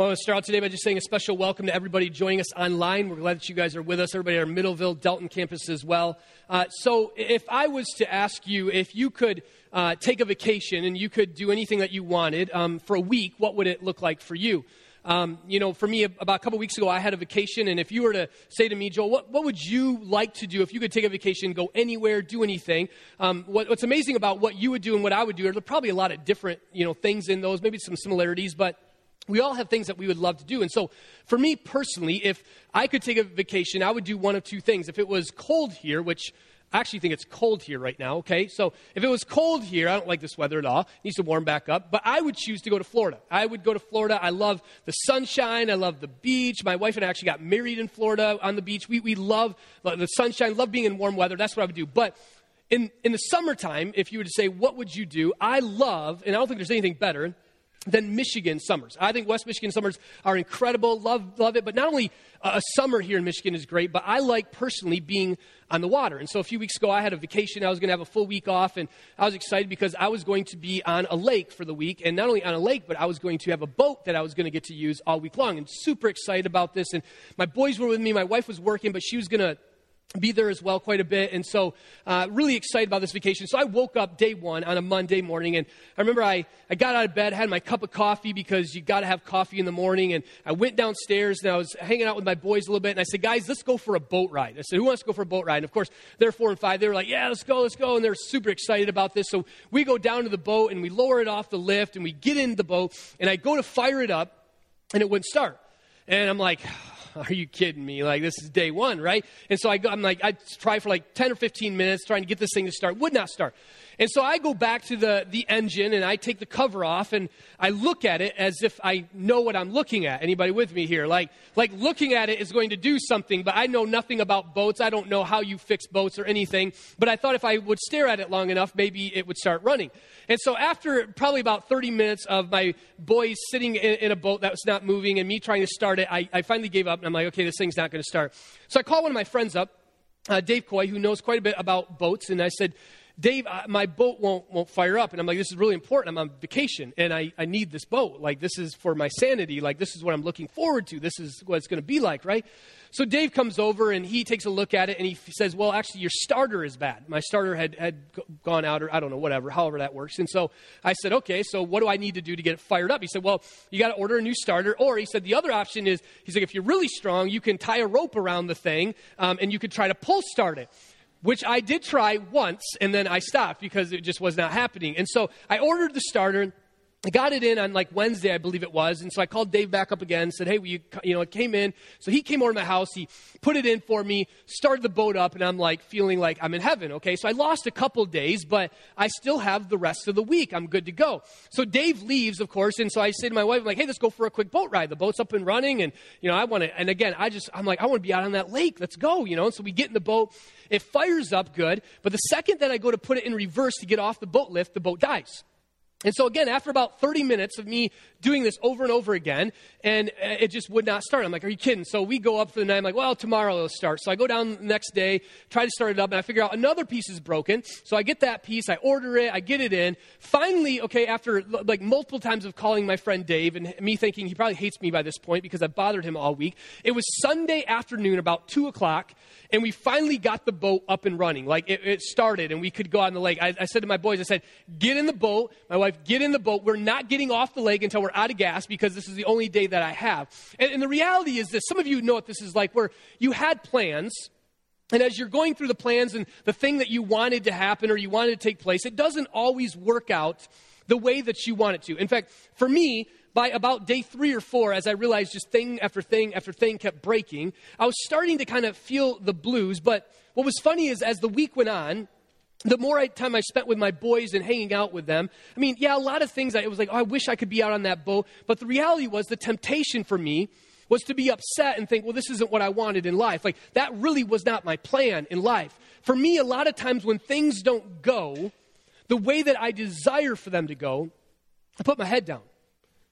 Well, I want to start out today by just saying a special welcome to everybody joining us online. We're glad that you guys are with us, everybody at our Middleville, Delton campus as well. Uh, so, if I was to ask you if you could uh, take a vacation and you could do anything that you wanted um, for a week, what would it look like for you? Um, you know, for me, about a couple weeks ago, I had a vacation, and if you were to say to me, Joel, what, what would you like to do if you could take a vacation, go anywhere, do anything? Um, what, what's amazing about what you would do and what I would do, are probably a lot of different, you know, things in those, maybe some similarities, but we all have things that we would love to do. And so, for me personally, if I could take a vacation, I would do one of two things. If it was cold here, which I actually think it's cold here right now, okay? So, if it was cold here, I don't like this weather at all. It needs to warm back up. But I would choose to go to Florida. I would go to Florida. I love the sunshine. I love the beach. My wife and I actually got married in Florida on the beach. We, we love the sunshine, love being in warm weather. That's what I would do. But in, in the summertime, if you were to say, what would you do? I love, and I don't think there's anything better than Michigan summers. I think West Michigan summers are incredible. Love, love it. But not only uh, a summer here in Michigan is great, but I like personally being on the water. And so a few weeks ago, I had a vacation. I was going to have a full week off, and I was excited because I was going to be on a lake for the week. And not only on a lake, but I was going to have a boat that I was going to get to use all week long. And super excited about this. And my boys were with me. My wife was working, but she was going to be there as well quite a bit. And so, uh, really excited about this vacation. So, I woke up day one on a Monday morning, and I remember I, I got out of bed, had my cup of coffee because you got to have coffee in the morning. And I went downstairs and I was hanging out with my boys a little bit. And I said, Guys, let's go for a boat ride. I said, Who wants to go for a boat ride? And of course, they're four and five. They were like, Yeah, let's go, let's go. And they're super excited about this. So, we go down to the boat and we lower it off the lift and we get in the boat. And I go to fire it up, and it wouldn't start. And I'm like, are you kidding me? Like, this is day one, right? And so I go, I'm like, I try for like 10 or 15 minutes trying to get this thing to start. Would not start. And so I go back to the, the engine and I take the cover off and I look at it as if I know what I'm looking at. Anybody with me here? Like, like looking at it is going to do something, but I know nothing about boats. I don't know how you fix boats or anything. But I thought if I would stare at it long enough, maybe it would start running. And so after probably about 30 minutes of my boys sitting in, in a boat that was not moving and me trying to start it, I, I finally gave up and I'm like, okay, this thing's not going to start. So I call one of my friends up. Uh, Dave Coy, who knows quite a bit about boats, and I said, Dave, my boat won't, won't fire up. And I'm like, this is really important. I'm on vacation and I, I need this boat. Like, this is for my sanity. Like, this is what I'm looking forward to. This is what it's going to be like, right? So Dave comes over and he takes a look at it and he says, well, actually, your starter is bad. My starter had, had gone out or I don't know, whatever, however that works. And so I said, okay, so what do I need to do to get it fired up? He said, well, you got to order a new starter. Or he said, the other option is, he's like, if you're really strong, you can tie a rope around the thing um, and you could try to pull start it which I did try once and then I stopped because it just was not happening. And so I ordered the starter. I got it in on like Wednesday, I believe it was. And so I called Dave back up again said, Hey, you, you know, it came in. So he came over to my house. He put it in for me, started the boat up, and I'm like feeling like I'm in heaven. Okay. So I lost a couple days, but I still have the rest of the week. I'm good to go. So Dave leaves, of course. And so I say to my wife, I'm like, Hey, let's go for a quick boat ride. The boat's up and running. And, you know, I want to, and again, I just, I'm like, I want to be out on that lake. Let's go, you know. And so we get in the boat. It fires up good. But the second that I go to put it in reverse to get off the boat lift, the boat dies. And so, again, after about 30 minutes of me doing this over and over again, and uh, it just would not start. I'm like, are you kidding? So we go up for the night. I'm like, well, tomorrow it'll start. So I go down the next day, try to start it up, and I figure out another piece is broken. So I get that piece, I order it, I get it in. Finally, okay, after like multiple times of calling my friend Dave and me thinking he probably hates me by this point because I bothered him all week, it was Sunday afternoon, about 2 o'clock, and we finally got the boat up and running. Like it, it started, and we could go out on the lake. I, I said to my boys, I said, get in the boat. My wife, get in the boat. We're not getting off the lake until we're out of gas because this is the only day that I have. And, and the reality is this some of you know what this is like, where you had plans. And as you're going through the plans and the thing that you wanted to happen or you wanted to take place, it doesn't always work out the way that you want it to. In fact, for me, by about day three or four, as I realized just thing after thing after thing kept breaking, I was starting to kind of feel the blues. But what was funny is as the week went on, the more time I spent with my boys and hanging out with them, I mean, yeah, a lot of things, it was like, oh, I wish I could be out on that boat. But the reality was the temptation for me was to be upset and think, well, this isn't what I wanted in life. Like, that really was not my plan in life. For me, a lot of times when things don't go the way that I desire for them to go, I put my head down.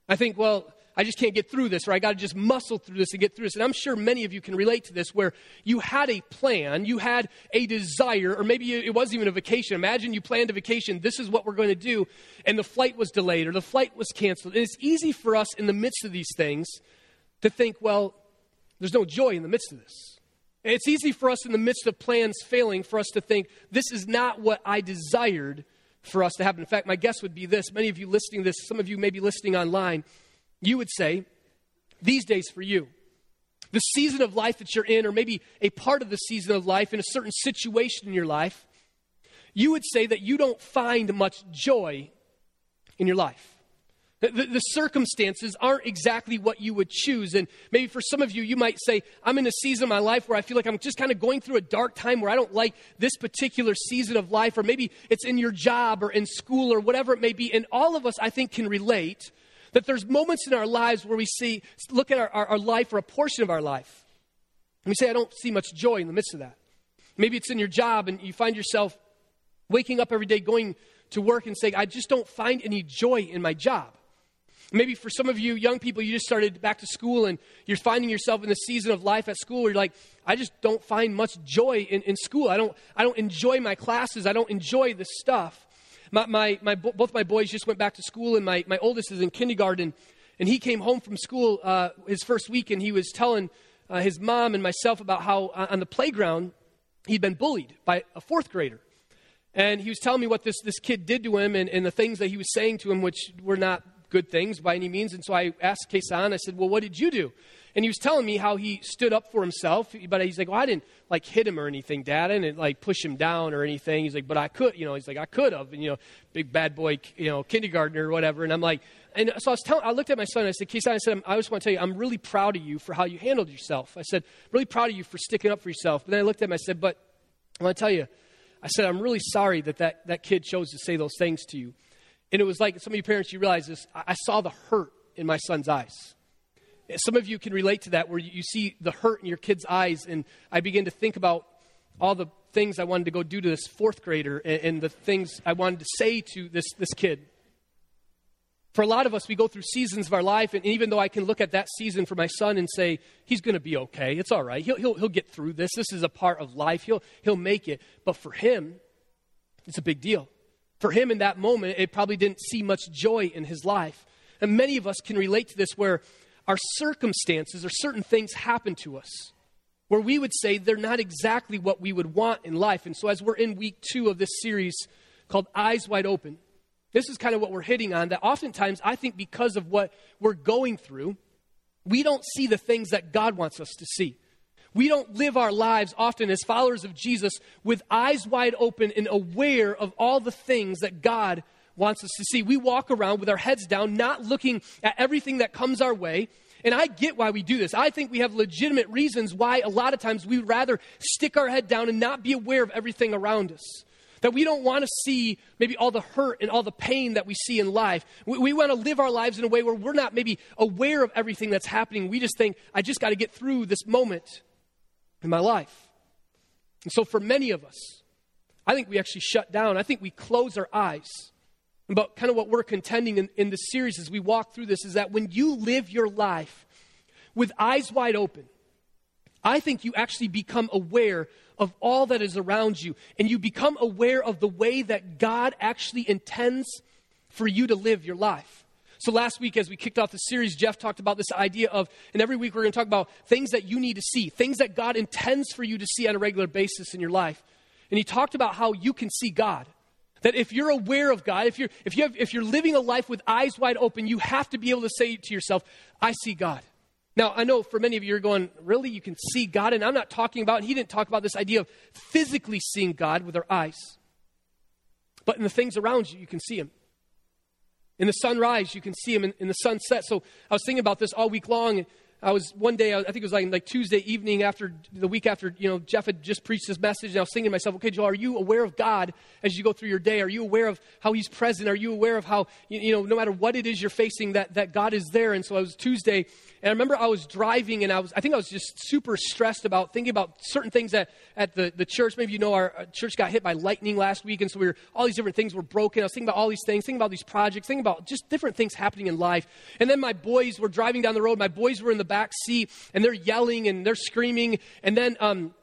I think, well, I just can't get through this, or I got to just muscle through this and get through this. And I'm sure many of you can relate to this where you had a plan, you had a desire, or maybe it wasn't even a vacation. Imagine you planned a vacation, this is what we're going to do, and the flight was delayed or the flight was canceled. And it's easy for us in the midst of these things to think, well, there's no joy in the midst of this. And It's easy for us in the midst of plans failing for us to think, this is not what I desired for us to happen. In fact, my guess would be this many of you listening this, some of you may be listening online, you would say, these days for you, the season of life that you're in, or maybe a part of the season of life in a certain situation in your life, you would say that you don't find much joy in your life. The, the, circumstances aren't exactly what you would choose. And maybe for some of you, you might say, I'm in a season of my life where I feel like I'm just kind of going through a dark time where I don't like this particular season of life. Or maybe it's in your job or in school or whatever it may be. And all of us, I think, can relate that there's moments in our lives where we see, look at our, our, our life or a portion of our life. And we say, I don't see much joy in the midst of that. Maybe it's in your job and you find yourself waking up every day going to work and saying, I just don't find any joy in my job. Maybe for some of you young people, you just started back to school and you're finding yourself in the season of life at school where you're like, I just don't find much joy in, in school. I don't, I don't enjoy my classes. I don't enjoy this stuff. My, my, my, both my boys just went back to school, and my, my oldest is in kindergarten. And he came home from school uh, his first week, and he was telling uh, his mom and myself about how uh, on the playground he'd been bullied by a fourth grader. And he was telling me what this, this kid did to him and, and the things that he was saying to him, which were not good things by any means. And so I asked Kason, I said, Well, what did you do? And he was telling me how he stood up for himself. But he's like, Well, I didn't like hit him or anything, Dad. I didn't like push him down or anything. He's like, But I could, you know, he's like, I could have. And, you know, big bad boy, you know, kindergartner or whatever. And I'm like, and so I was telling, I looked at my son and I said, Kason, I said, I just want to tell you, I'm really proud of you for how you handled yourself. I said, really proud of you for sticking up for yourself. But then I looked at him, I said, But I want to tell you, I said, I'm really sorry that, that that kid chose to say those things to you. And it was like some of you parents, you realize this. I saw the hurt in my son's eyes. Some of you can relate to that where you see the hurt in your kid's eyes. And I begin to think about all the things I wanted to go do to this fourth grader and, and the things I wanted to say to this, this kid. For a lot of us, we go through seasons of our life, and even though I can look at that season for my son and say, he's going to be okay, it's all right, he'll, he'll, he'll get through this, this is a part of life, he'll, he'll make it. But for him, it's a big deal. For him in that moment, it probably didn't see much joy in his life. And many of us can relate to this where our circumstances or certain things happen to us where we would say they're not exactly what we would want in life. And so, as we're in week two of this series called Eyes Wide Open, this is kind of what we're hitting on. That oftentimes, I think because of what we're going through, we don't see the things that God wants us to see. We don't live our lives often as followers of Jesus with eyes wide open and aware of all the things that God wants us to see. We walk around with our heads down, not looking at everything that comes our way. And I get why we do this. I think we have legitimate reasons why a lot of times we would rather stick our head down and not be aware of everything around us. That we don't want to see maybe all the hurt and all the pain that we see in life. We, we want to live our lives in a way where we're not maybe aware of everything that's happening. We just think, I just got to get through this moment in my life. And so, for many of us, I think we actually shut down. I think we close our eyes. But kind of what we're contending in, in series as we walk through this is that when you live your life with eyes wide open, I think you actually become aware of all that is around you. And you become aware of the way that God actually intends for you to live your life. So last week, as we kicked off the series, Jeff talked about this idea of, and every week we're going to talk about things that you need to see, things that God intends for you to see on a regular basis in your life. And he talked about how you can see God. That if you're aware of God, if you're, if, you have, if you're living a life with eyes wide open, you have to be able to say to yourself, I see God. Now, I know for many of you you're going, really? You can see God? And I'm not talking about, he didn't talk about this idea of physically seeing God with our eyes. But in the things around you, you can see him. In the sunrise, you can see him in, in, the sunset. So I was thinking about this all week long. I was one day, I think it was like, like Tuesday evening after the week after, you know, Jeff had just preached this message, and I was thinking to myself, okay, Joel, are you aware of God as you go through your day? Are you aware of how He's present? Are you aware of how, you, you know, no matter what it is you're facing, that, that God is there? And so I was Tuesday, and I remember I was driving, and I was, I think I was just super stressed about thinking about certain things at, at the, the church. Maybe you know our uh, church got hit by lightning last week, and so we were, all these different things were broken. I was thinking about all these things, thinking about these projects, thinking about just different things happening in life. And then my boys were driving down the road. My boys were in the back seat and they're yelling and they're screaming. And then um,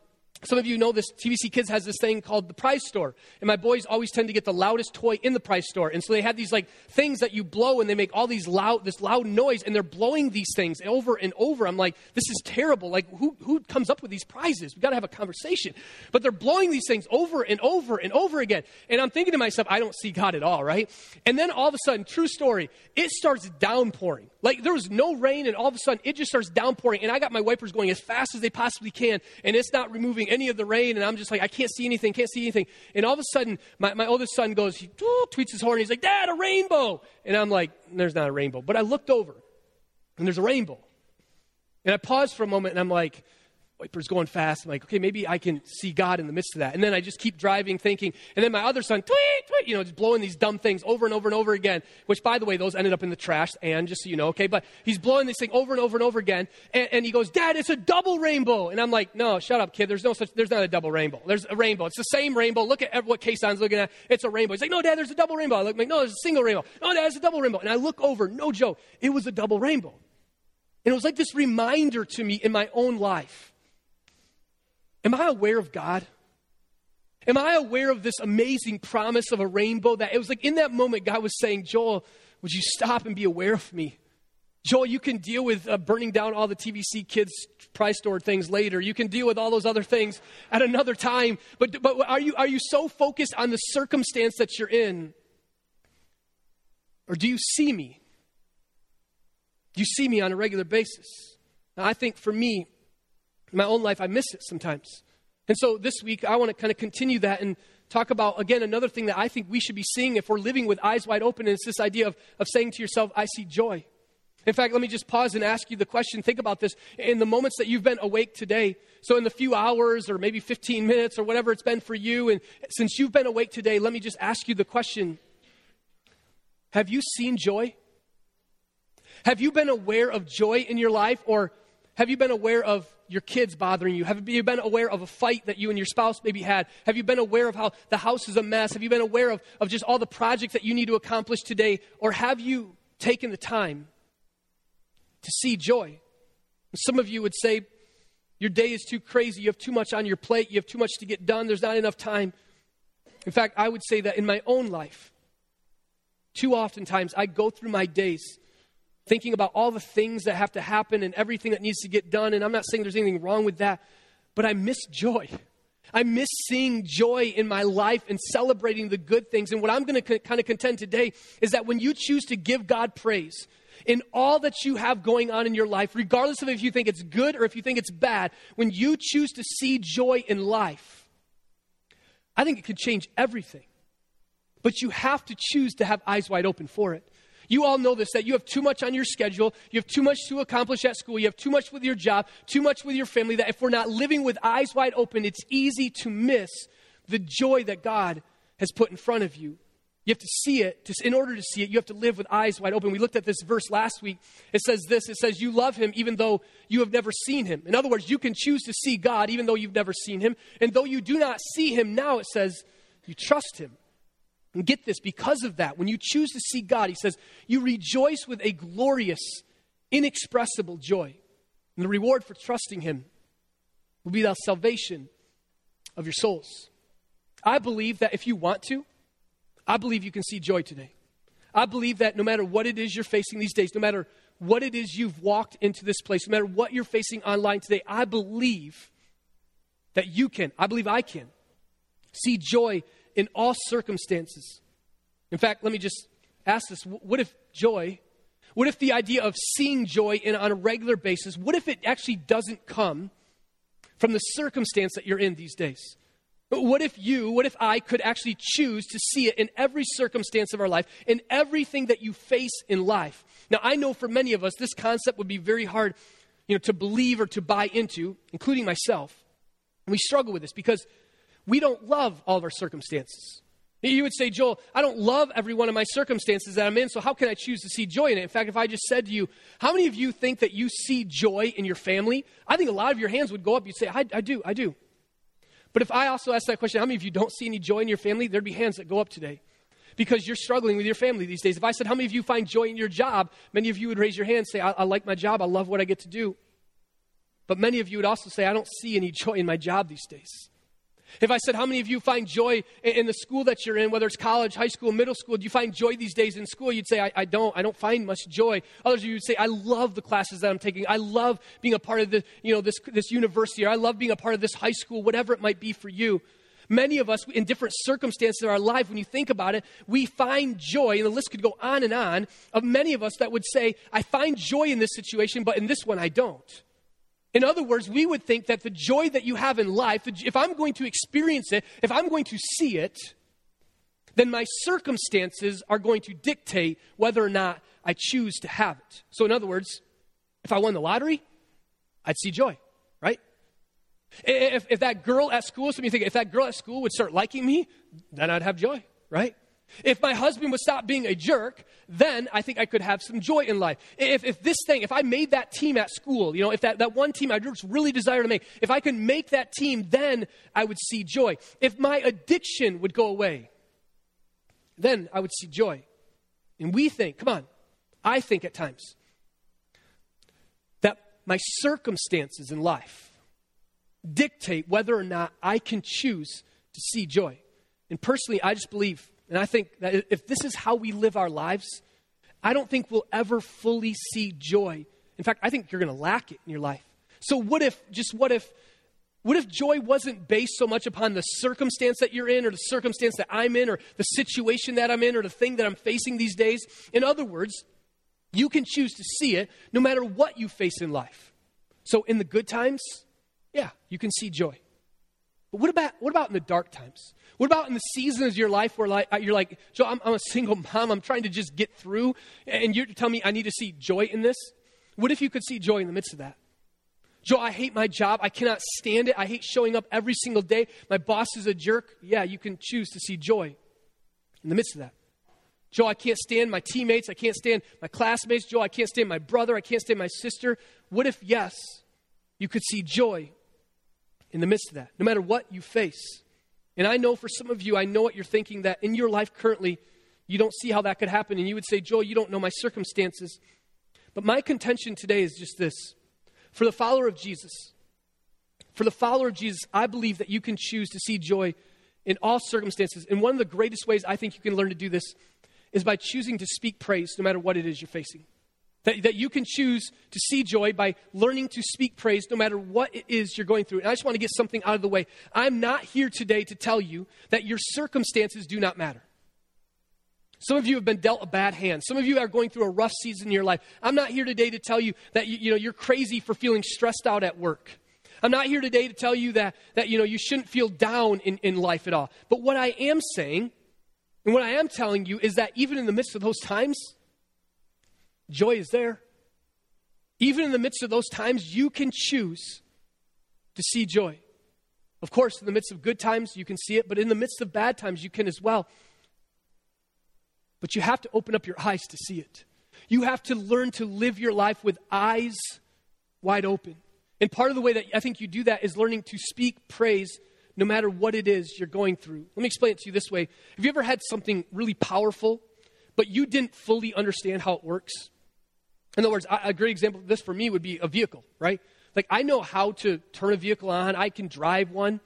some of you know this. TBC Kids has this thing called the prize store. And my boys always tend to get the loudest toy in the prize store. And so they had these like things that you blow and they make all these loud, this loud noise and they're blowing these things over and over. I'm like, this is terrible. Like, who, who comes up with these prizes? We got to have a conversation. But they're blowing these things over and over and over again. And I'm thinking to myself, I don't see God at all, right? And then all of a sudden, true story, it starts downpouring. Like there was no rain, and all of a sudden it just starts downpouring. And I got my wipers going as fast as they possibly can, and it's not removing any of the rain. And I'm just like, I can't see anything, can't see anything. And all of a sudden, my, my oldest son goes, he tweets his horn, he's like, Dad, a rainbow. And I'm like, there's not a rainbow. But I looked over, and there's a rainbow. And I paused for a moment, and I'm like, wipers going fast. I'm like, okay, maybe I can see God in the midst of that. And then I just keep driving, thinking. And then my other son, tweet, tweet, you know, just blowing these dumb things over and over and over again. Which, by the way, those ended up in the trash. And just so you know, okay, but he's blowing this thing over and over and over again. And, and he goes, Dad, it's a double rainbow. And I'm like, no, shut up, kid. There's no such. There's not a double rainbow. There's a rainbow. It's the same rainbow. Look at what Kason's looking at. It's a rainbow. He's like, no, Dad, there's a double rainbow. I look like, no, there's a single rainbow. No, Dad, there's a double rainbow. And I look over. No joke. It was a double rainbow. And it was like this reminder to me in my own life Am I aware of God? Am I aware of this amazing promise of a rainbow that it was like in that moment God was saying, Joel, would you stop and be aware of me? Joel, you can deal with uh, burning down all the TBC kids price store things later. You can deal with all those other things at another time. But, but are, you, are you so focused on the circumstance that you're in? Or do you see me? Do you see me on a regular basis? Now, I think for me, in my own life, I miss it sometimes. And so this week, I want to kind of continue that and talk about, again, another thing that I think we should be seeing if we're living with eyes wide open. And it's this idea of, of saying to yourself, I see joy. In fact, let me just pause and ask you the question. Think about this. In the moments that you've been awake today, so in the few hours or maybe 15 minutes or whatever it's been for you, and since you've been awake today, let me just ask you the question Have you seen joy? Have you been aware of joy in your life? Or have you been aware of your kids bothering you? Have you been aware of a fight that you and your spouse maybe had? Have you been aware of how the house is a mess? Have you been aware of, of just all the projects that you need to accomplish today? Or have you taken the time to see joy? Some of you would say, Your day is too crazy. You have too much on your plate. You have too much to get done. There's not enough time. In fact, I would say that in my own life, too often times I go through my days thinking about all the things that have to happen and everything that needs to get done. And I'm not saying there's anything wrong with that, but I miss joy. I miss seeing joy in my life and celebrating the good things. And what I'm going to kind of contend today is that when you choose to give God praise, in all that you have going on in your life, regardless of if you think it's good or if you think it's bad, when you choose to see joy in life, I think it could change everything. But you have to choose to have eyes wide open for it. You all know this that you have too much on your schedule, you have too much to accomplish at school, you have too much with your job, too much with your family, that if we're not living with eyes wide open, it's easy to miss the joy that God has put in front of you. You have to see it. To, in order to see it, you have to live with eyes wide open. We looked at this verse last week. It says this it says, You love him even though you have never seen him. In other words, you can choose to see God even though you've never seen him. And though you do not see him now, it says, You trust him. And get this, because of that, when you choose to see God, he says, you rejoice with a glorious, inexpressible joy. And the reward for trusting him will be the salvation of your souls. I believe that if you want to, I believe you can see joy today. I believe that no matter what it is you're facing these days, no matter what it is you've walked into this place, no matter what you're facing online today, I believe that you can, I believe I can, see joy in all circumstances. In fact, let me just ask this what if joy, what if the idea of seeing joy in, on a regular basis, what if it actually doesn't come from the circumstance that you're in these days? What if you, what if I could actually choose to see it in every circumstance of our life, in everything that you face in life? Now, I know for many of us, this concept would be very hard you know, to believe or to buy into, including myself. And we struggle with this because we don't love all of our circumstances. You would say, Joel, I don't love every one of my circumstances that I'm in, so how can I choose to see joy in it? In fact, if I just said to you, how many of you think that you see joy in your family? I think a lot of your hands would go up. You'd say, I, I do, I do. But if I also ask that question, how many of you don't see any joy in your family? There'd be hands that go up today because you're struggling with your family these days. If I said, How many of you find joy in your job? Many of you would raise your hand and say, I, I like my job. I love what I get to do. But many of you would also say, I don't see any joy in my job these days. If I said, How many of you find joy in the school that you're in, whether it's college, high school, middle school? Do you find joy these days in school? You'd say, I, I, don't. I don't find much joy. Others of you would say, I love the classes that I'm taking. I love being a part of the, you know, this, this university, or I love being a part of this high school, whatever it might be for you. Many of us, in different circumstances of our life, when you think about it, we find joy, and the list could go on and on, of many of us that would say, I find joy in this situation, but in this one I don't. In other words, we would think that the joy that you have in life, if I'm going to experience it, if I'm going to see it, then my circumstances are going to dictate whether or not I choose to have it. So, in other words, if I won the lottery, I'd see joy, right? If, if that girl at school, some of you think, if that girl at school would start liking me, then I'd have joy, right? If my husband would stop being a jerk, then I think I could have some joy in life. If, if this thing, if I made that team at school, you know, if that, that one team I just really desire to make, if I could make that team, then I would see joy. If my addiction would go away, then I would see joy. And we think, come on, I think at times that my circumstances in life dictate whether or not I can choose to see joy. And personally, I just believe and I think that if this is how we live our lives, I don't think we'll ever fully see joy. In fact, I think you're going to lack it in your life. So, what if, just what if, what if joy wasn't based so much upon the circumstance that you're in, or the circumstance that I'm in, or the situation that I'm in, or the thing that I'm facing these days? In other words, you can choose to see it no matter what you face in life. So, in the good times, yeah, you can see joy. But what about, what about in the dark times? What about in the seasons of your life where like, uh, you're like, Joe, I'm, I'm a single mom. I'm trying to just get through, and you're telling me I need to see joy in this? What if you could see joy in the midst of that? Joe, I hate my job. I cannot stand it. I hate showing up every single day. My boss is a jerk. Yeah, you can choose to see joy in the midst of that. Joe, I can't stand my teammates. I can't stand my classmates. Joe, I can't stand my brother. I can't stand my sister. What if, yes, you could see joy in the midst of that, no matter what you face? And I know for some of you, I know what you're thinking that in your life currently, you don't see how that could happen. And you would say, Joel, you don't know my circumstances. But my contention today is just this for the follower of Jesus, for the follower of Jesus, I believe that you can choose to see joy in all circumstances. And one of the greatest ways I think you can learn to do this is by choosing to speak praise no matter what it is you're facing. That, that you can choose to see joy by learning to speak praise no matter what it is you're going through. And I just want to get something out of the way. I'm not here today to tell you that your circumstances do not matter. Some of you have been dealt a bad hand. Some of you are going through a rough season in your life. I'm not here today to tell you that you, you know, you're crazy for feeling stressed out at work. I'm not here today to tell you that, that you, know, you shouldn't feel down in, in life at all. But what I am saying, and what I am telling you, is that even in the midst of those times, Joy is there. Even in the midst of those times, you can choose to see joy. Of course, in the midst of good times, you can see it, but in the midst of bad times, you can as well. But you have to open up your eyes to see it. You have to learn to live your life with eyes wide open. And part of the way that I think you do that is learning to speak praise no matter what it is you're going through. Let me explain it to you this way. Have you ever had something really powerful, but you didn't fully understand how it works? In other words, a great example of this for me would be a vehicle, right? Like I know how to turn a vehicle on, I can drive one.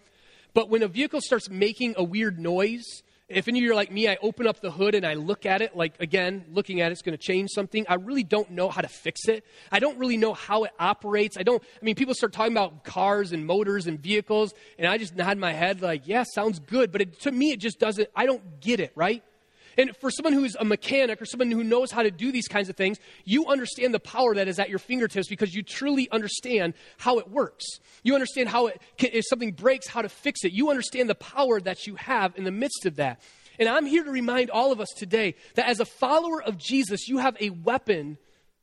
But when a vehicle starts making a weird noise, if any of you are like me, I open up the hood and I look at it, like again, looking at it's going to change something. I really don't know how to fix it. I don't really know how it operates. I don't, I mean, people start talking about cars and motors and vehicles, and I just nod my head like, yeah, sounds good. But it, to me, it just doesn't, I don't get it, right? And for someone who's a mechanic or someone who knows how to do these kinds of things, you understand the power that is at your fingertips because you truly understand how it works. You understand how it, can, if something breaks, how to fix it. You understand the power that you have in the midst of that. And I'm here to remind all of us today that as a follower of Jesus, you have a weapon,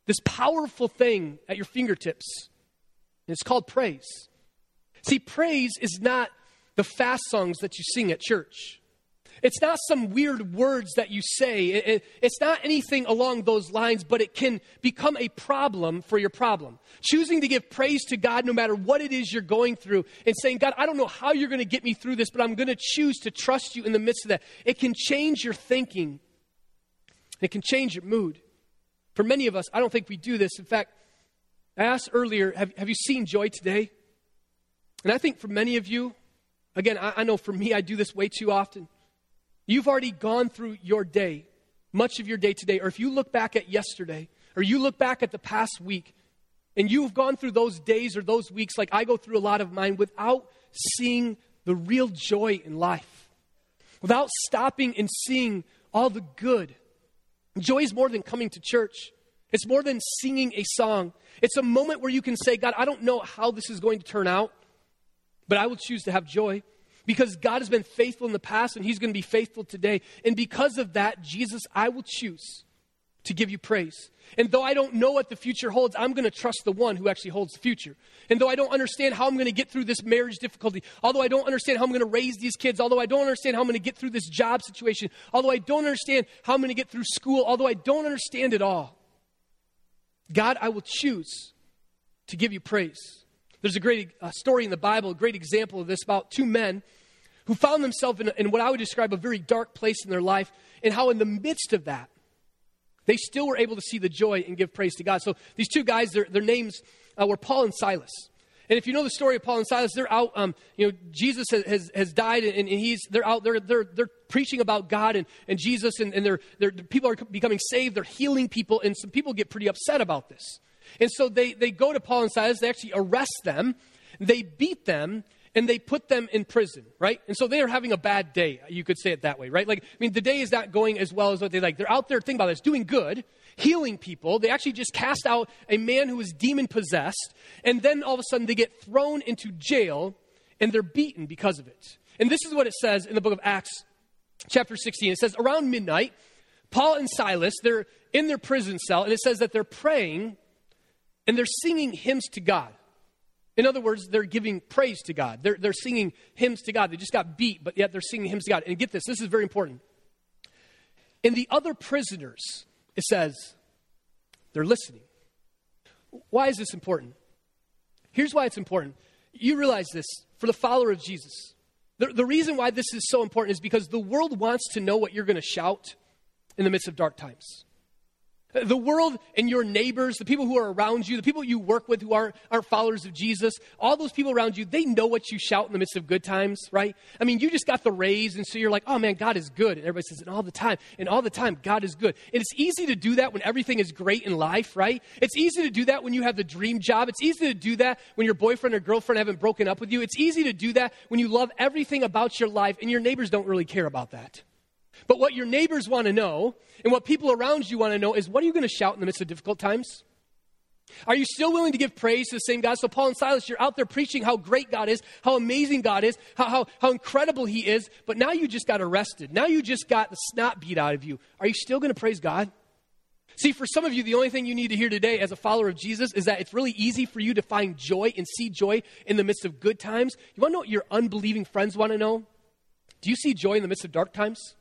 this powerful thing at your fingertips. And it's called praise. See, praise is not the fast songs that you sing at church. It's not some weird words that you say. It, it, it's not anything along those lines, but it can become a problem for your problem. Choosing to give praise to God no matter what it is you're going through and saying, God, I don't know how you're going to get me through this, but I'm going to choose to trust you in the midst of that. It can change your thinking, it can change your mood. For many of us, I don't think we do this. In fact, I asked earlier, have, have you seen joy today? And I think for many of you, again, I, I know for me, I do this way too often. You've already gone through your day, much of your day today, or if you look back at yesterday, or you look back at the past week, and you've gone through those days or those weeks, like I go through a lot of mine, without seeing the real joy in life, without stopping and seeing all the good. Joy is more than coming to church. It's more than singing a song. It's a moment where you can say, God, I don't know how this is going to turn out, but I will choose to have joy because God has been faithful in the past and He's going to be faithful today. And because of that, Jesus, I will choose to give you praise. And though I don't know what the future holds, I'm going to trust the one who actually holds the future. And though I don't understand how I'm going to get through this marriage difficulty, although I don't understand how I'm going to raise these kids, although I don't understand how I'm going to get through this job situation, although I don't understand how I'm going to get through school, although I don't understand it all, God, I will choose to give you praise. There's a great uh, story in the Bible, a great example of this about two men who found themselves in, in what I would describe a very dark place in their life, and how in the midst of that, they still were able to see the joy and give praise to God. So these two guys, their, their names uh, were Paul and Silas. And if you know the story of Paul and Silas, they're out, um, you know, Jesus has, has, has died and, and, he's, they're out, they're, they're, they're preaching about God and, and Jesus and, and they're, they're, people are becoming saved, they're healing people, and some people get pretty upset about this. And so they, they go to Paul and Silas, they actually arrest them, they beat them, and they put them in prison, right? And so they are having a bad day. You could say it that way, right? Like, I mean, the day is not going as well as what they like. They're out there, think about this, doing good, healing people. They actually just cast out a man who was demon possessed, and then all of a sudden they get thrown into jail and they're beaten because of it. And this is what it says in the book of Acts, chapter 16. It says, around midnight, Paul and Silas, they're in their prison cell, and it says that they're praying and they're singing hymns to God. In other words, they're giving praise to God. They're, they're singing hymns to God. They just got beat, but yet they're singing hymns to God. And get this, this is very important. In the other prisoners, it says, they're listening. Why is this important? Here's why it's important. You realize this for the follower of Jesus. The, the reason why this is so important is because the world wants to know what you're going to shout in the midst of dark times. The world and your neighbors, the people who are around you, the people you work with who aren't, aren't followers of Jesus, all those people around you, they know what you shout in the midst of good times, right? I mean, you just got the raise, and so you're like, oh man, God is good. And everybody says, and all the time, and all the time, God is good. And it's easy to do that when everything is great in life, right? It's easy to do that when you have the dream job. It's easy to do that when your boyfriend or girlfriend haven't broken up with you. It's easy to do that when you love everything about your life, and your neighbors don't really care about that. But what your neighbors want to know and what people around you want to know is what are you going to shout in the midst of difficult times? Are you still willing to give praise to the same God? So, Paul and Silas, you're out there preaching how great God is, how amazing God is, how, how, how incredible He is, but now you just got arrested. Now you just got the snot beat out of you. Are you still going to praise God? See, for some of you, the only thing you need to hear today as a follower of Jesus is that it's really easy for you to find joy and see joy in the midst of good times. You want to know what your unbelieving friends want to know? Do you see joy in the midst of dark times?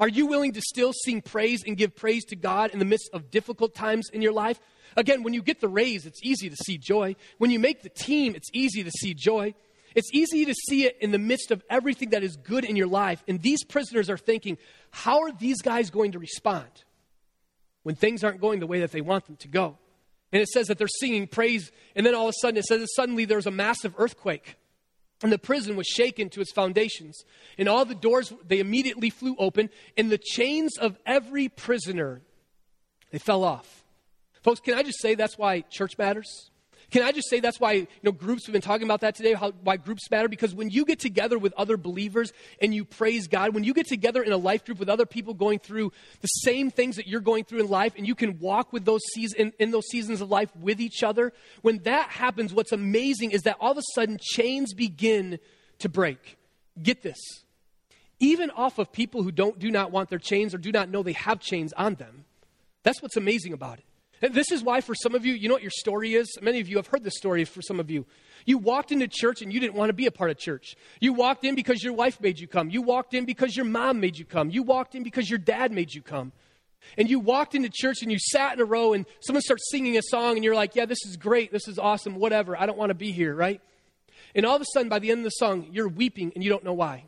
Are you willing to still sing praise and give praise to God in the midst of difficult times in your life? Again, when you get the raise, it's easy to see joy. When you make the team, it's easy to see joy. It's easy to see it in the midst of everything that is good in your life. And these prisoners are thinking, how are these guys going to respond when things aren't going the way that they want them to go? And it says that they're singing praise, and then all of a sudden it says that suddenly there's a massive earthquake. And the prison was shaken to its foundations. And all the doors, they immediately flew open. And the chains of every prisoner, they fell off. Folks, can I just say that's why church matters? Can I just say that's why, you know, groups, we've been talking about that today, how, why groups matter? Because when you get together with other believers and you praise God, when you get together in a life group with other people going through the same things that you're going through in life and you can walk with those seasons, in, in those seasons of life with each other, when that happens, what's amazing is that all of a sudden chains begin to break. Get this. Even off of people who don't, do not want their chains or do not know they have chains on them. That's what's amazing about it. And this is why, for some of you, you know what your story is? Many of you have heard this story for some of you. You walked into church and you didn't want to be a part of church. You walked in because your wife made you come. You walked in because your mom made you come. You walked in because your dad made you come. And you walked into church and you sat in a row and someone starts singing a song and you're like, yeah, this is great. This is awesome. Whatever. I don't want to be here, right? And all of a sudden, by the end of the song, you're weeping and you don't know why.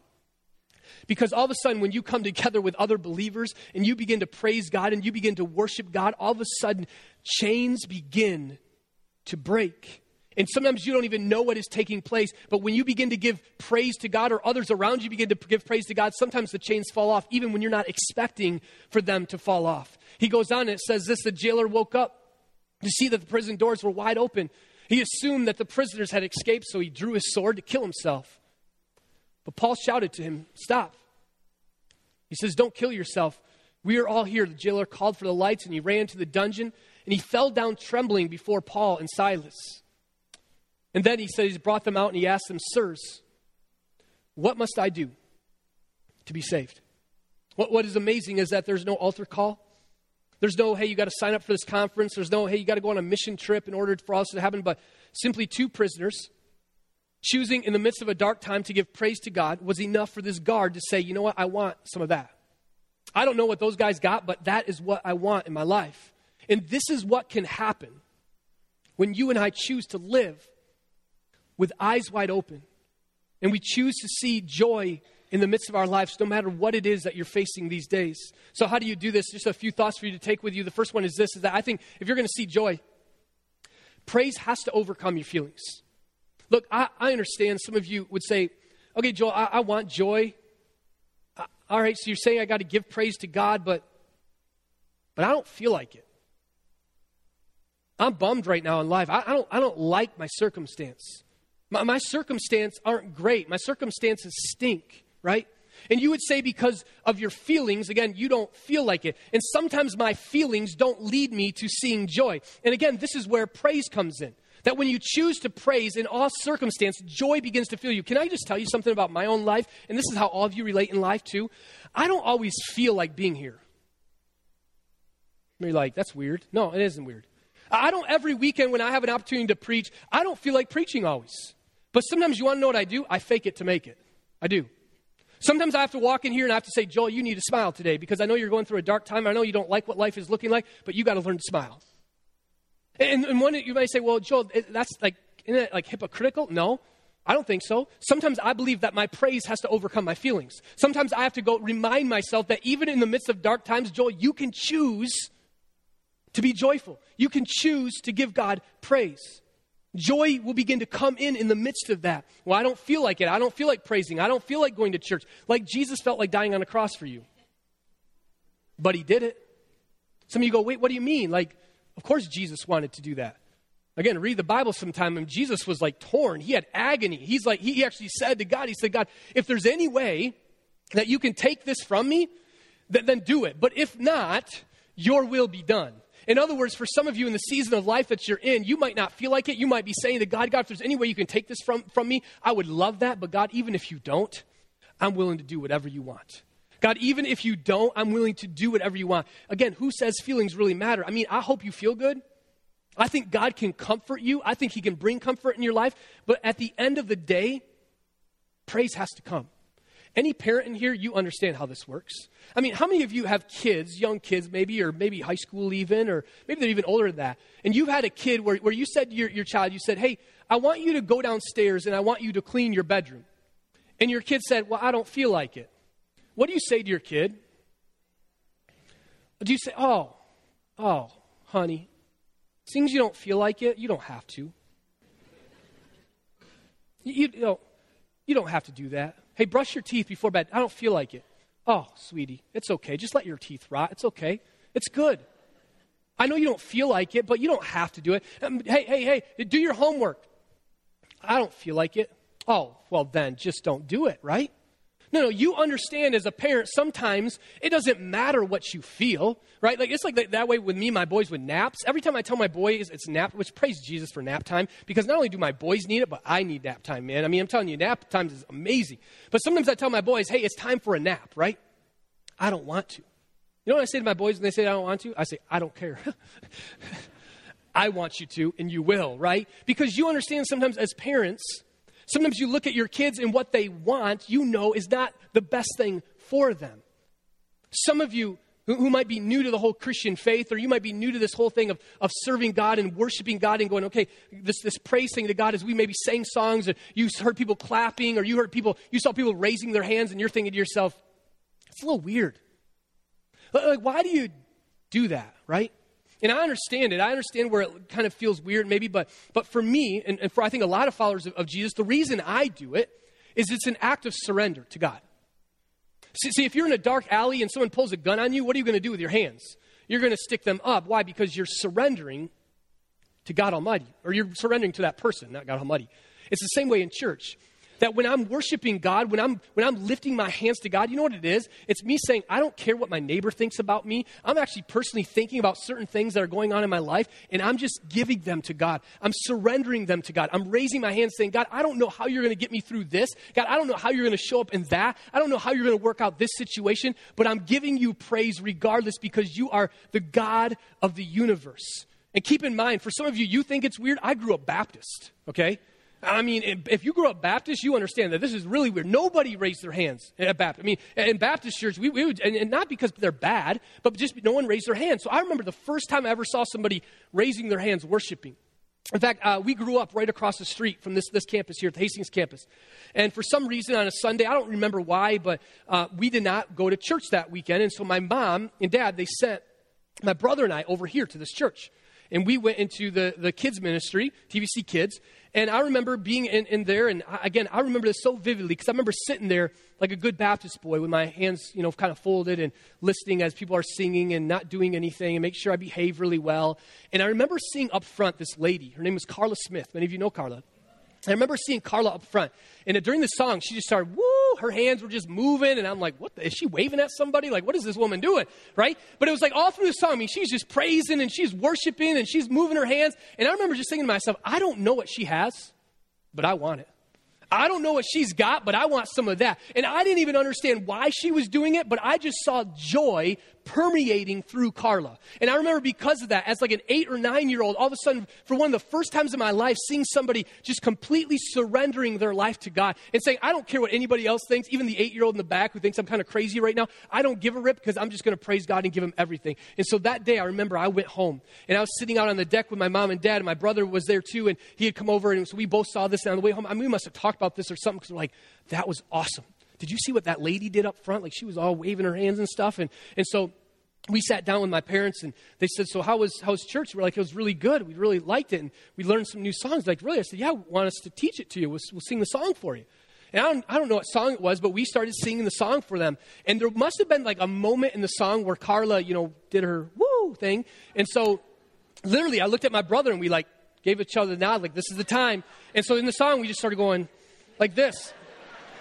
Because all of a sudden, when you come together with other believers and you begin to praise God and you begin to worship God, all of a sudden, chains begin to break. And sometimes you don't even know what is taking place. But when you begin to give praise to God or others around you begin to give praise to God, sometimes the chains fall off, even when you're not expecting for them to fall off. He goes on and it says this the jailer woke up to see that the prison doors were wide open. He assumed that the prisoners had escaped, so he drew his sword to kill himself. But Paul shouted to him, Stop. He says, Don't kill yourself. We are all here. The jailer called for the lights and he ran to the dungeon and he fell down trembling before Paul and Silas. And then he said he's brought them out and he asked them, Sirs, what must I do to be saved? What, what is amazing is that there's no altar call. There's no, hey, you got to sign up for this conference. There's no, hey, you got to go on a mission trip in order for all this to happen. But simply two prisoners choosing in the midst of a dark time to give praise to God was enough for this guard to say, you know what, I want some of that. I don't know what those guys got, but that is what I want in my life. And this is what can happen when you and I choose to live with eyes wide open and we choose to see joy in the midst of our lives, no matter what it is that you're facing these days. So, how do you do this? Just a few thoughts for you to take with you. The first one is this is that I think if you're going to see joy, praise has to overcome your feelings. Look, I, I understand some of you would say, okay, Joel, I, I want joy. Uh, all right, so you're saying I got to give praise to God, but but I don't feel like it. I'm bummed right now in life. I, I don't, I don't like my circumstance. My, my circumstance aren't great. My circumstances stink, right? And you would say because of your feelings, again, you don't feel like it. And sometimes my feelings don't lead me to seeing joy. And again, this is where praise comes in. That when you choose to praise in all circumstance, joy begins to fill you. Can I just tell you something about my own life? And this is how all of you relate in life too. I don't always feel like being here. You're like, that's weird. No, it isn't weird. I don't every weekend when I have an opportunity to preach, I don't feel like preaching always. But sometimes you want to know what I do? I fake it to make it. I do. Sometimes I have to walk in here and I have to say, Joel, you need to smile today because I know you're going through a dark time. I know you don't like what life is looking like, but you got to learn to smile. And, and one you might say, well, Joel, that's like, isn't it like hypocritical? No. I don't think so. Sometimes I believe that my praise has to overcome my feelings. Sometimes I have to go remind myself that even in the midst of dark times, Joel, you can choose to be joyful. You can choose to give God praise. Joy will begin to come in in the midst of that. Well, I don't feel like it. I don't feel like praising. I don't feel like going to church. Like Jesus felt like dying on a cross for you. But he did it. Some of you go, wait, what do you mean? Like, of course Jesus wanted to do that. Again, read the Bible sometime, and Jesus was like torn. He had agony. He's like, he actually said to God, He said, God, if there's any way that you can take this from me, then, do it. But if not, your will be done. In other words, for some of you in the season of life that you're in, you might not feel like it. You might be saying to God, God, if there's any way you can take this from, from me, I would love that. But God, even if you don't, I'm willing to do whatever you want. God, even if you don't, I'm willing to do whatever you want. Again, who says feelings really matter? I mean, I hope you feel good. I think God can comfort you. I think He can bring comfort in your life. But at the end of the day, praise has to come. Any parent in here, you understand how this works. I mean, how many of you have kids, young kids maybe, or maybe high school even, or maybe they're even older than that, and you've had a kid where, where you said to your, your child, you said, hey, I want you to go downstairs and I want you to clean your bedroom. And your kid said, well, I don't feel like it. What do you say to your kid? Do you say, oh, oh, honey, things you don't feel like it, you don't have to. You, you, know, you don't have to do that. Hey, brush your teeth before bed. I don't feel like it. Oh, sweetie, it's okay. Just let your teeth rot. It's okay. It's good. I know you don't feel like it, but you don't have to do it. Um, hey, hey, hey, do your homework. I don't feel like it. Oh, well, then just don't do it, right? No, no, you understand as a parent, sometimes it doesn't matter what you feel, right? Like, it's like that, that way with me, my boys with naps. Every time I tell my boys it's nap, which praise Jesus for nap time, because not only do my boys need it, but I need nap time, man. I mean, I'm telling you, nap time is amazing. But sometimes I tell my boys, hey, it's time for a nap, right? I don't want to. You know what I say to my boys when they say I don't want to? I say, I don't care. I want you to, and you will, right? Because you understand sometimes as parents, sometimes you look at your kids and what they want, you know, is not the best thing for them. Some of you who, who might be new to the whole Christian faith, or you might be new to this whole thing of, of serving God and worshiping God and going, okay, this, this praise thing to God is we maybe sang songs and you heard people clapping, or you heard people, you saw people raising their hands, and you're thinking to yourself, it's a little weird. Like, why do you do that, right? And I understand it. I understand where it kind of feels weird, maybe, but, but for me, and, and for I think a lot of followers of, of, Jesus, the reason I do it is it's an act of surrender to God. See, see, if you're in a dark alley and someone pulls a gun on you, what are you going to do with your hands? You're going to stick them up. Why? Because you're surrendering to God Almighty, or you're surrendering to that person, not God Almighty. It's the same way in church that when I'm worshiping God, when I'm, when I'm lifting my hands to God, you know what it is? It's me saying, I don't care what my neighbor thinks about me. I'm actually personally thinking about certain things that are going on in my life, and I'm just giving them to God. I'm surrendering them to God. I'm raising my hands saying, God, I don't know how you're going to get me through this. God, I don't know how you're going to show up in that. I don't know how you're going to work out this situation, but I'm giving you praise regardless because you are the God of the universe. And keep in mind, for some of you, you think it's weird. I grew up Baptist, okay? I mean, if you grew up Baptist, you understand that this is really weird. Nobody raised their hands at Baptist. I mean, in Baptist church, we, we would, and, and, not because they're bad, but just no one raised their hands. So I remember the first time I ever saw somebody raising their hands worshiping. In fact, uh, we grew up right across the street from this, this campus here, the Hastings campus. And for some reason on a Sunday, I don't remember why, but uh, we did not go to church that weekend. And so my mom and dad, they sent my brother and I over here to this church. And we went into the, the kids' ministry, TVC Kids, and I remember being in, in there, and I, again, I remember this so vividly because I remember sitting there like a good Baptist boy with my hands, you know, kind of folded and listening as people are singing and not doing anything and make sure I behave really well. And I remember seeing up front this lady. Her name was Carla Smith. Many of you know Carla. I remember seeing Carla up front, and during the song, she just started, woo, her hands were just moving, and I'm like, what? The, is she waving at somebody? Like, what is this woman doing? Right? But it was like all through the song, I mean, she's just praising and she's worshiping and she's moving her hands. And I remember just thinking to myself, I don't know what she has, but I want it. I don't know what she's got, but I want some of that. And I didn't even understand why she was doing it, but I just saw joy permeating through Carla. And I remember because of that, as like an eight or nine year old, all of a sudden, for one of the first times in my life, seeing somebody just completely surrendering their life to God and saying, I don't care what anybody else thinks, even the eight year old in the back who thinks I'm kind of crazy right now. I don't give a rip because I'm just going to praise God and give him everything. And so that day, I remember I went home and I was sitting out on the deck with my mom and dad, and my brother was there too, and he had come over, and so we both saw this. And on the way home, I mean, we must have talked about this or something because we're like, that was awesome. Did you see what that lady did up front? Like she was all waving her hands and stuff. And, and so we sat down with my parents and they said, So, how was, how was church? We're like, It was really good. We really liked it. And we learned some new songs. Like, really? I said, Yeah, want us to teach it to you. We'll, we'll sing the song for you. And I don't, I don't know what song it was, but we started singing the song for them. And there must have been like a moment in the song where Carla, you know, did her woo thing. And so, literally, I looked at my brother and we like gave each other the nod, like, This is the time. And so in the song, we just started going like this.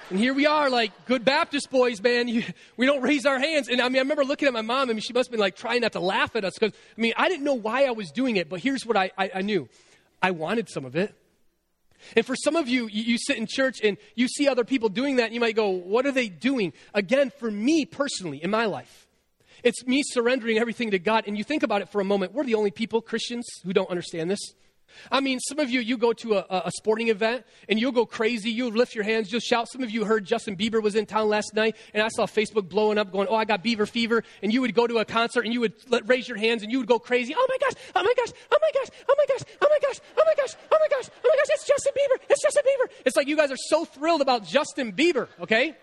And here we are, like good Baptist boys, man. You, we don't raise our hands. And I mean, I remember looking at my mom. I mean, she must have been like trying not to laugh at us because, I mean, I didn't know why I was doing it, but here's what I, I, I knew I wanted some of it. And for some of you, you, you, sit in church and you see other people doing that, and you might go, What are they doing? Again, for me personally, in my life, it's me surrendering everything to God. And you think about it for a moment. We're the only people, Christians, who don't understand this. I mean, some of you, you go to a, a, sporting event and you'll go crazy. You'll lift your hands, you'll shout. Some of you heard Justin Bieber was in town last night, and I saw Facebook blowing up, going, Oh, I got Bieber fever. And you would go to a concert and you would let, raise your hands and you would go crazy. Oh my gosh, oh my gosh, oh my gosh, oh my gosh, oh my gosh, oh my gosh, oh my gosh, oh my gosh, it's Justin Bieber, it's Justin Bieber. It's like you guys are so thrilled about Justin Bieber, okay?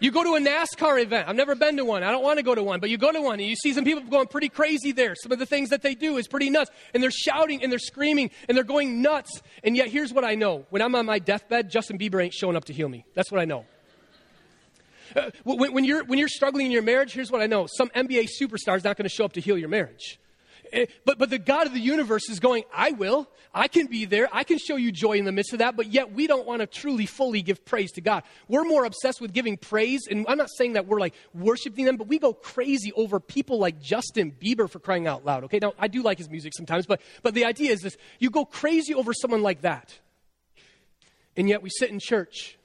You go to a NASCAR event. I've never been to one. I don't want to go to one, but you go to one and you see some people going pretty crazy there. Some of the things that they do is pretty nuts. And they're shouting and they're screaming and they're going nuts. And yet, here's what I know when I'm on my deathbed, Justin Bieber ain't showing up to heal me. That's what I know. Uh, when, when, you're, when you're struggling in your marriage, here's what I know some NBA superstar is not going to show up to heal your marriage. Eh, but, but the God of the universe is going, I will. I can be there. I can show you joy in the midst of that. But yet we don't want to truly, fully give praise to God. We're more obsessed with giving praise. And I'm not saying that we're like worshiping them, but we go crazy over people like Justin Bieber for crying out loud. Okay. Now, I do like his music sometimes, but, but the idea is this you go crazy over someone like that. And yet we sit in church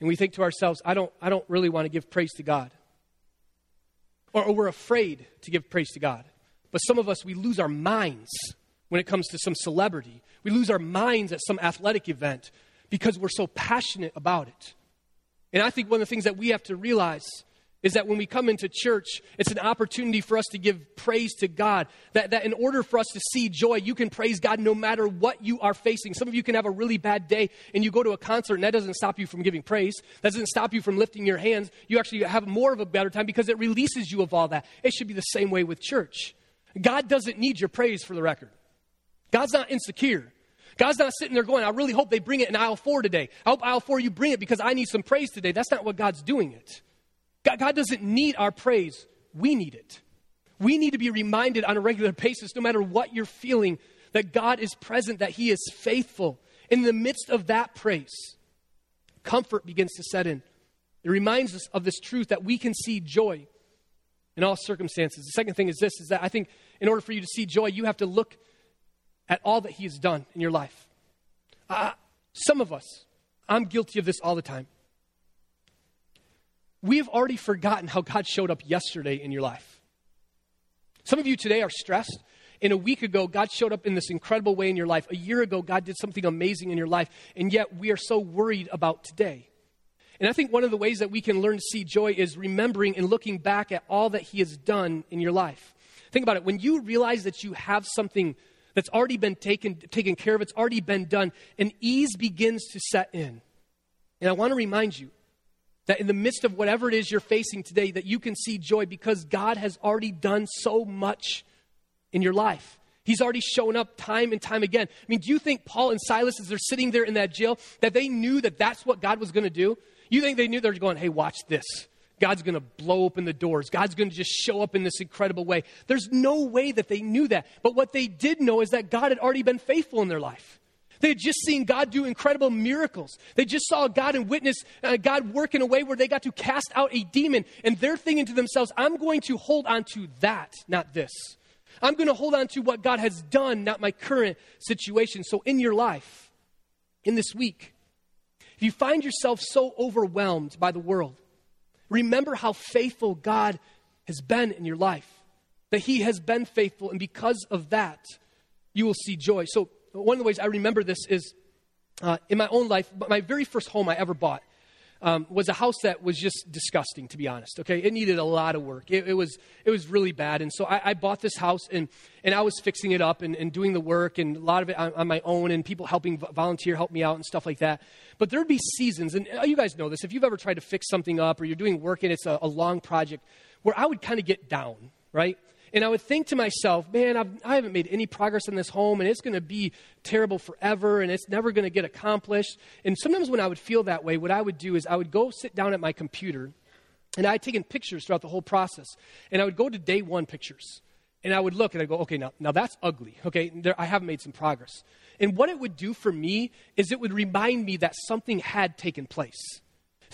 and we think to ourselves, I don't, I don't really want to give praise to God. Or, or we're afraid to give praise to God. But some of us, we lose our minds when it comes to some celebrity. We lose our minds at some athletic event because we're so passionate about it. And I think one of the things that we have to realize is that when we come into church, it's an opportunity for us to give praise to God. That, that in order for us to see joy, you can praise God no matter what you are facing. Some of you can have a really bad day and you go to a concert and that doesn't stop you from giving praise. That doesn't stop you from lifting your hands. You actually have more of a better time because it releases you of all that. It should be the same way with church. God doesn't need your praise for the record. God's not insecure. God's not sitting there going, I really hope they bring it in aisle four today. I hope aisle four you bring it because I need some praise today. That's not what God's doing it. God, God doesn't need our praise, we need it. We need to be reminded on a regular basis, no matter what you're feeling, that God is present, that He is faithful. In the midst of that praise, comfort begins to set in. It reminds us of this truth that we can see joy in all circumstances. The second thing is this is that I think in order for you to see joy, you have to look at all that He has done in your life. Uh, some of us, I'm guilty of this all the time we have already forgotten how God showed up yesterday in your life. Some of you today are stressed. In a week ago, God showed up in this incredible way in your life. A year ago, God did something amazing in your life. And yet, we are so worried about today. And I think one of the ways that we can learn to see joy is remembering and looking back at all that He has done in your life. Think about it. When you realize that you have something that's already been taken, taken care of, it's already been done, and ease begins to set in. And I want to remind you that in the midst of whatever it is you're facing today, that you can see joy because God has already done so much in your life. He's already shown up time and time again. I mean, do you think Paul and Silas, as they're sitting there in that jail, that they knew that that's what God was going to do? You think they knew they were going, hey, watch this. God's going to blow open the doors. God's going to just show up in this incredible way. There's no way that they knew that. But what they did know is that God had already been faithful in their life. They had just seen God do incredible miracles. They just saw God and witnessed uh, God work in a way where they got to cast out a demon. And they're thinking to themselves, I'm going to hold on to that, not this. I'm going to hold on to what God has done, not my current situation. So in your life, in this week, if you find yourself so overwhelmed by the world, remember how faithful God has been in your life. That He has been faithful, and because of that, you will see joy. So one of the ways I remember this is uh, in my own life, my very first home I ever bought um, was a house that was just disgusting, to be honest. Okay, it needed a lot of work. It, it was it was really bad, and so I, I, bought this house and and I was fixing it up and, and doing the work and a lot of it on, on my own and people helping volunteer help me out and stuff like that. But there'd be seasons, and uh, you guys know this. If you've ever tried to fix something up or you're doing work and it's a, a long project, where I would kind of get down, right? And I would think to myself, man, I've, I have not made any progress in this home, and it's going to be terrible forever, and it's never going to get accomplished. And sometimes when I would feel that way, what I would do is I would go sit down at my computer, and I had taken pictures throughout the whole process. And I would go to day one pictures, and I would look, and I'd go, okay, now, now that's ugly. Okay, there, I have made some progress. And what it would do for me is it would remind me that something had taken place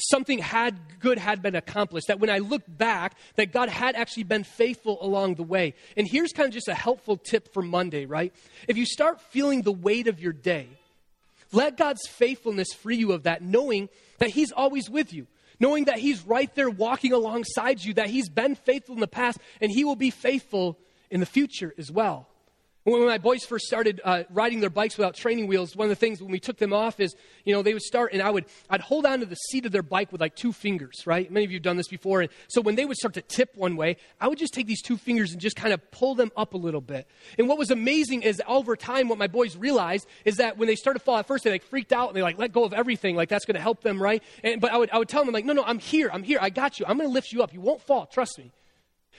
something had good had been accomplished that when i look back that god had actually been faithful along the way. And here's kind of just a helpful tip for monday right? If you start feeling the weight of your day let god's faithfulness free you of that knowing that he's always with you knowing that he's right there walking alongside you that he's been faithful in the past and he will be faithful in the future as well when my boys first started uh, riding their bikes without training wheels, one of the things when we took them off is, you know, they would start and I would, I'd hold onto the seat of their bike with like two fingers, right? Many of you have done this before. And so when they would start to tip one way, I would just take these two fingers and just kind of pull them up a little bit. And what was amazing is over time, what my boys realized is that when they started to fall at first, they like freaked out and they like let go of everything. Like that's going to help them, right? And, but I would, I would tell them like, no, no, I'm here. I'm here. I got you. I'm going to lift you up. You won't fall. Trust me.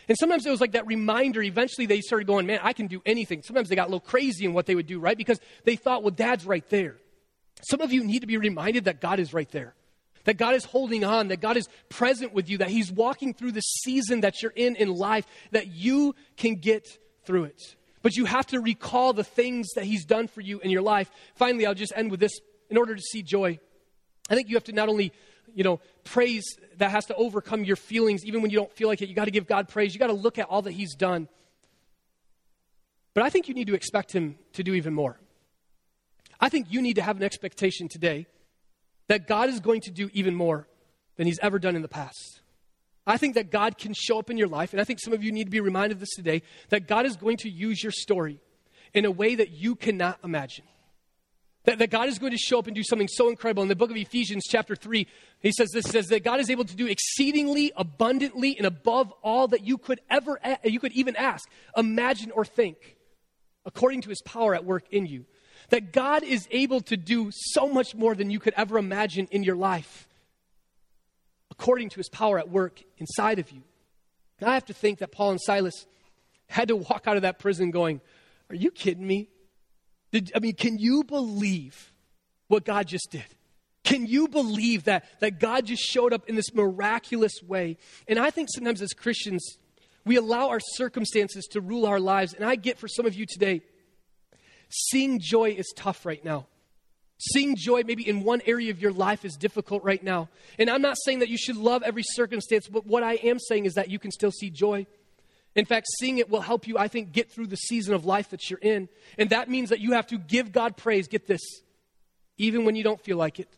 And sometimes it was like that reminder. Eventually they started going, man, I can do anything. Sometimes they got a little crazy in what they would do, right? Because they thought, well, dad's right there. Some of you need to be reminded that God is right there. That God is holding on, that God is present with you, that He's walking through the season that you're in in life, that you can get through it. But you have to recall the things that He's done for you in your life. Finally, I'll just end with this. In order to see joy, I think you have to not only you know, praise that has to overcome your feelings, even when you don't feel like it. You got to give God praise. You got to look at all that He's done. But I think you need to expect Him to do even more. I think you need to have an expectation today that God is going to do even more than he's ever done in the past. I think that God can show up in your life, and I think some of you need to be reminded of this today that God is going to use your story in a way that you cannot imagine. That, that God is going to show up and do something so incredible. In the book of Ephesians, chapter 3, he says this says that God is able to do exceedingly abundantly and above all that you could ever you could even ask, imagine, or think, according to his power at work in you. That God is able to do so much more than you could ever imagine in your life, according to his power at work inside of you. And I have to think that Paul and Silas had to walk out of that prison going, Are you kidding me? Did, I mean, can you believe what God just did? Can you believe that, that God just showed up in this miraculous way? And I think sometimes as Christians, we allow our circumstances to rule our lives. And I get for some of you today, seeing joy is tough right now. Seeing joy maybe in one area of your life is difficult right now. And I'm not saying that you should love every circumstance, but what I am saying is that you can still see joy. In fact, seeing it will help you, I think, get through the season of life that you're in. And that means that you have to give God praise. Get this, even when you don't feel like it,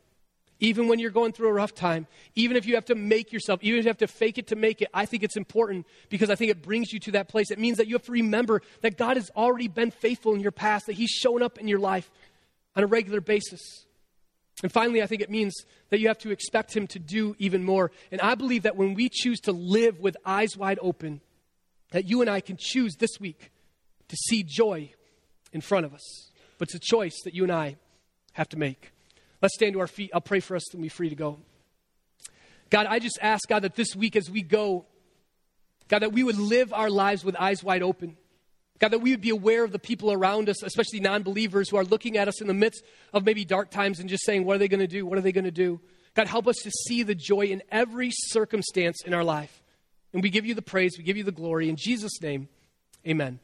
even when you're going through a rough time, even if you have to make yourself, even if you have to fake it to make it, I think it's important because I think it brings you to that place. It means that you have to remember that God has already been faithful in your past, that He's shown up in your life on a regular basis. And finally, I think it means that you have to expect Him to do even more. And I believe that when we choose to live with eyes wide open, that you and I can choose this week to see joy in front of us. But it's a choice that you and I have to make. Let's stand to our feet. I'll pray for us and be free to go. God, I just ask, God, that this week as we go, God, that we would live our lives with eyes wide open. God, that we would be aware of the people around us, especially non believers who are looking at us in the midst of maybe dark times and just saying, What are they going to do? What are they going to do? God, help us to see the joy in every circumstance in our life. And we give you the praise, we give you the glory. In Jesus' name, amen.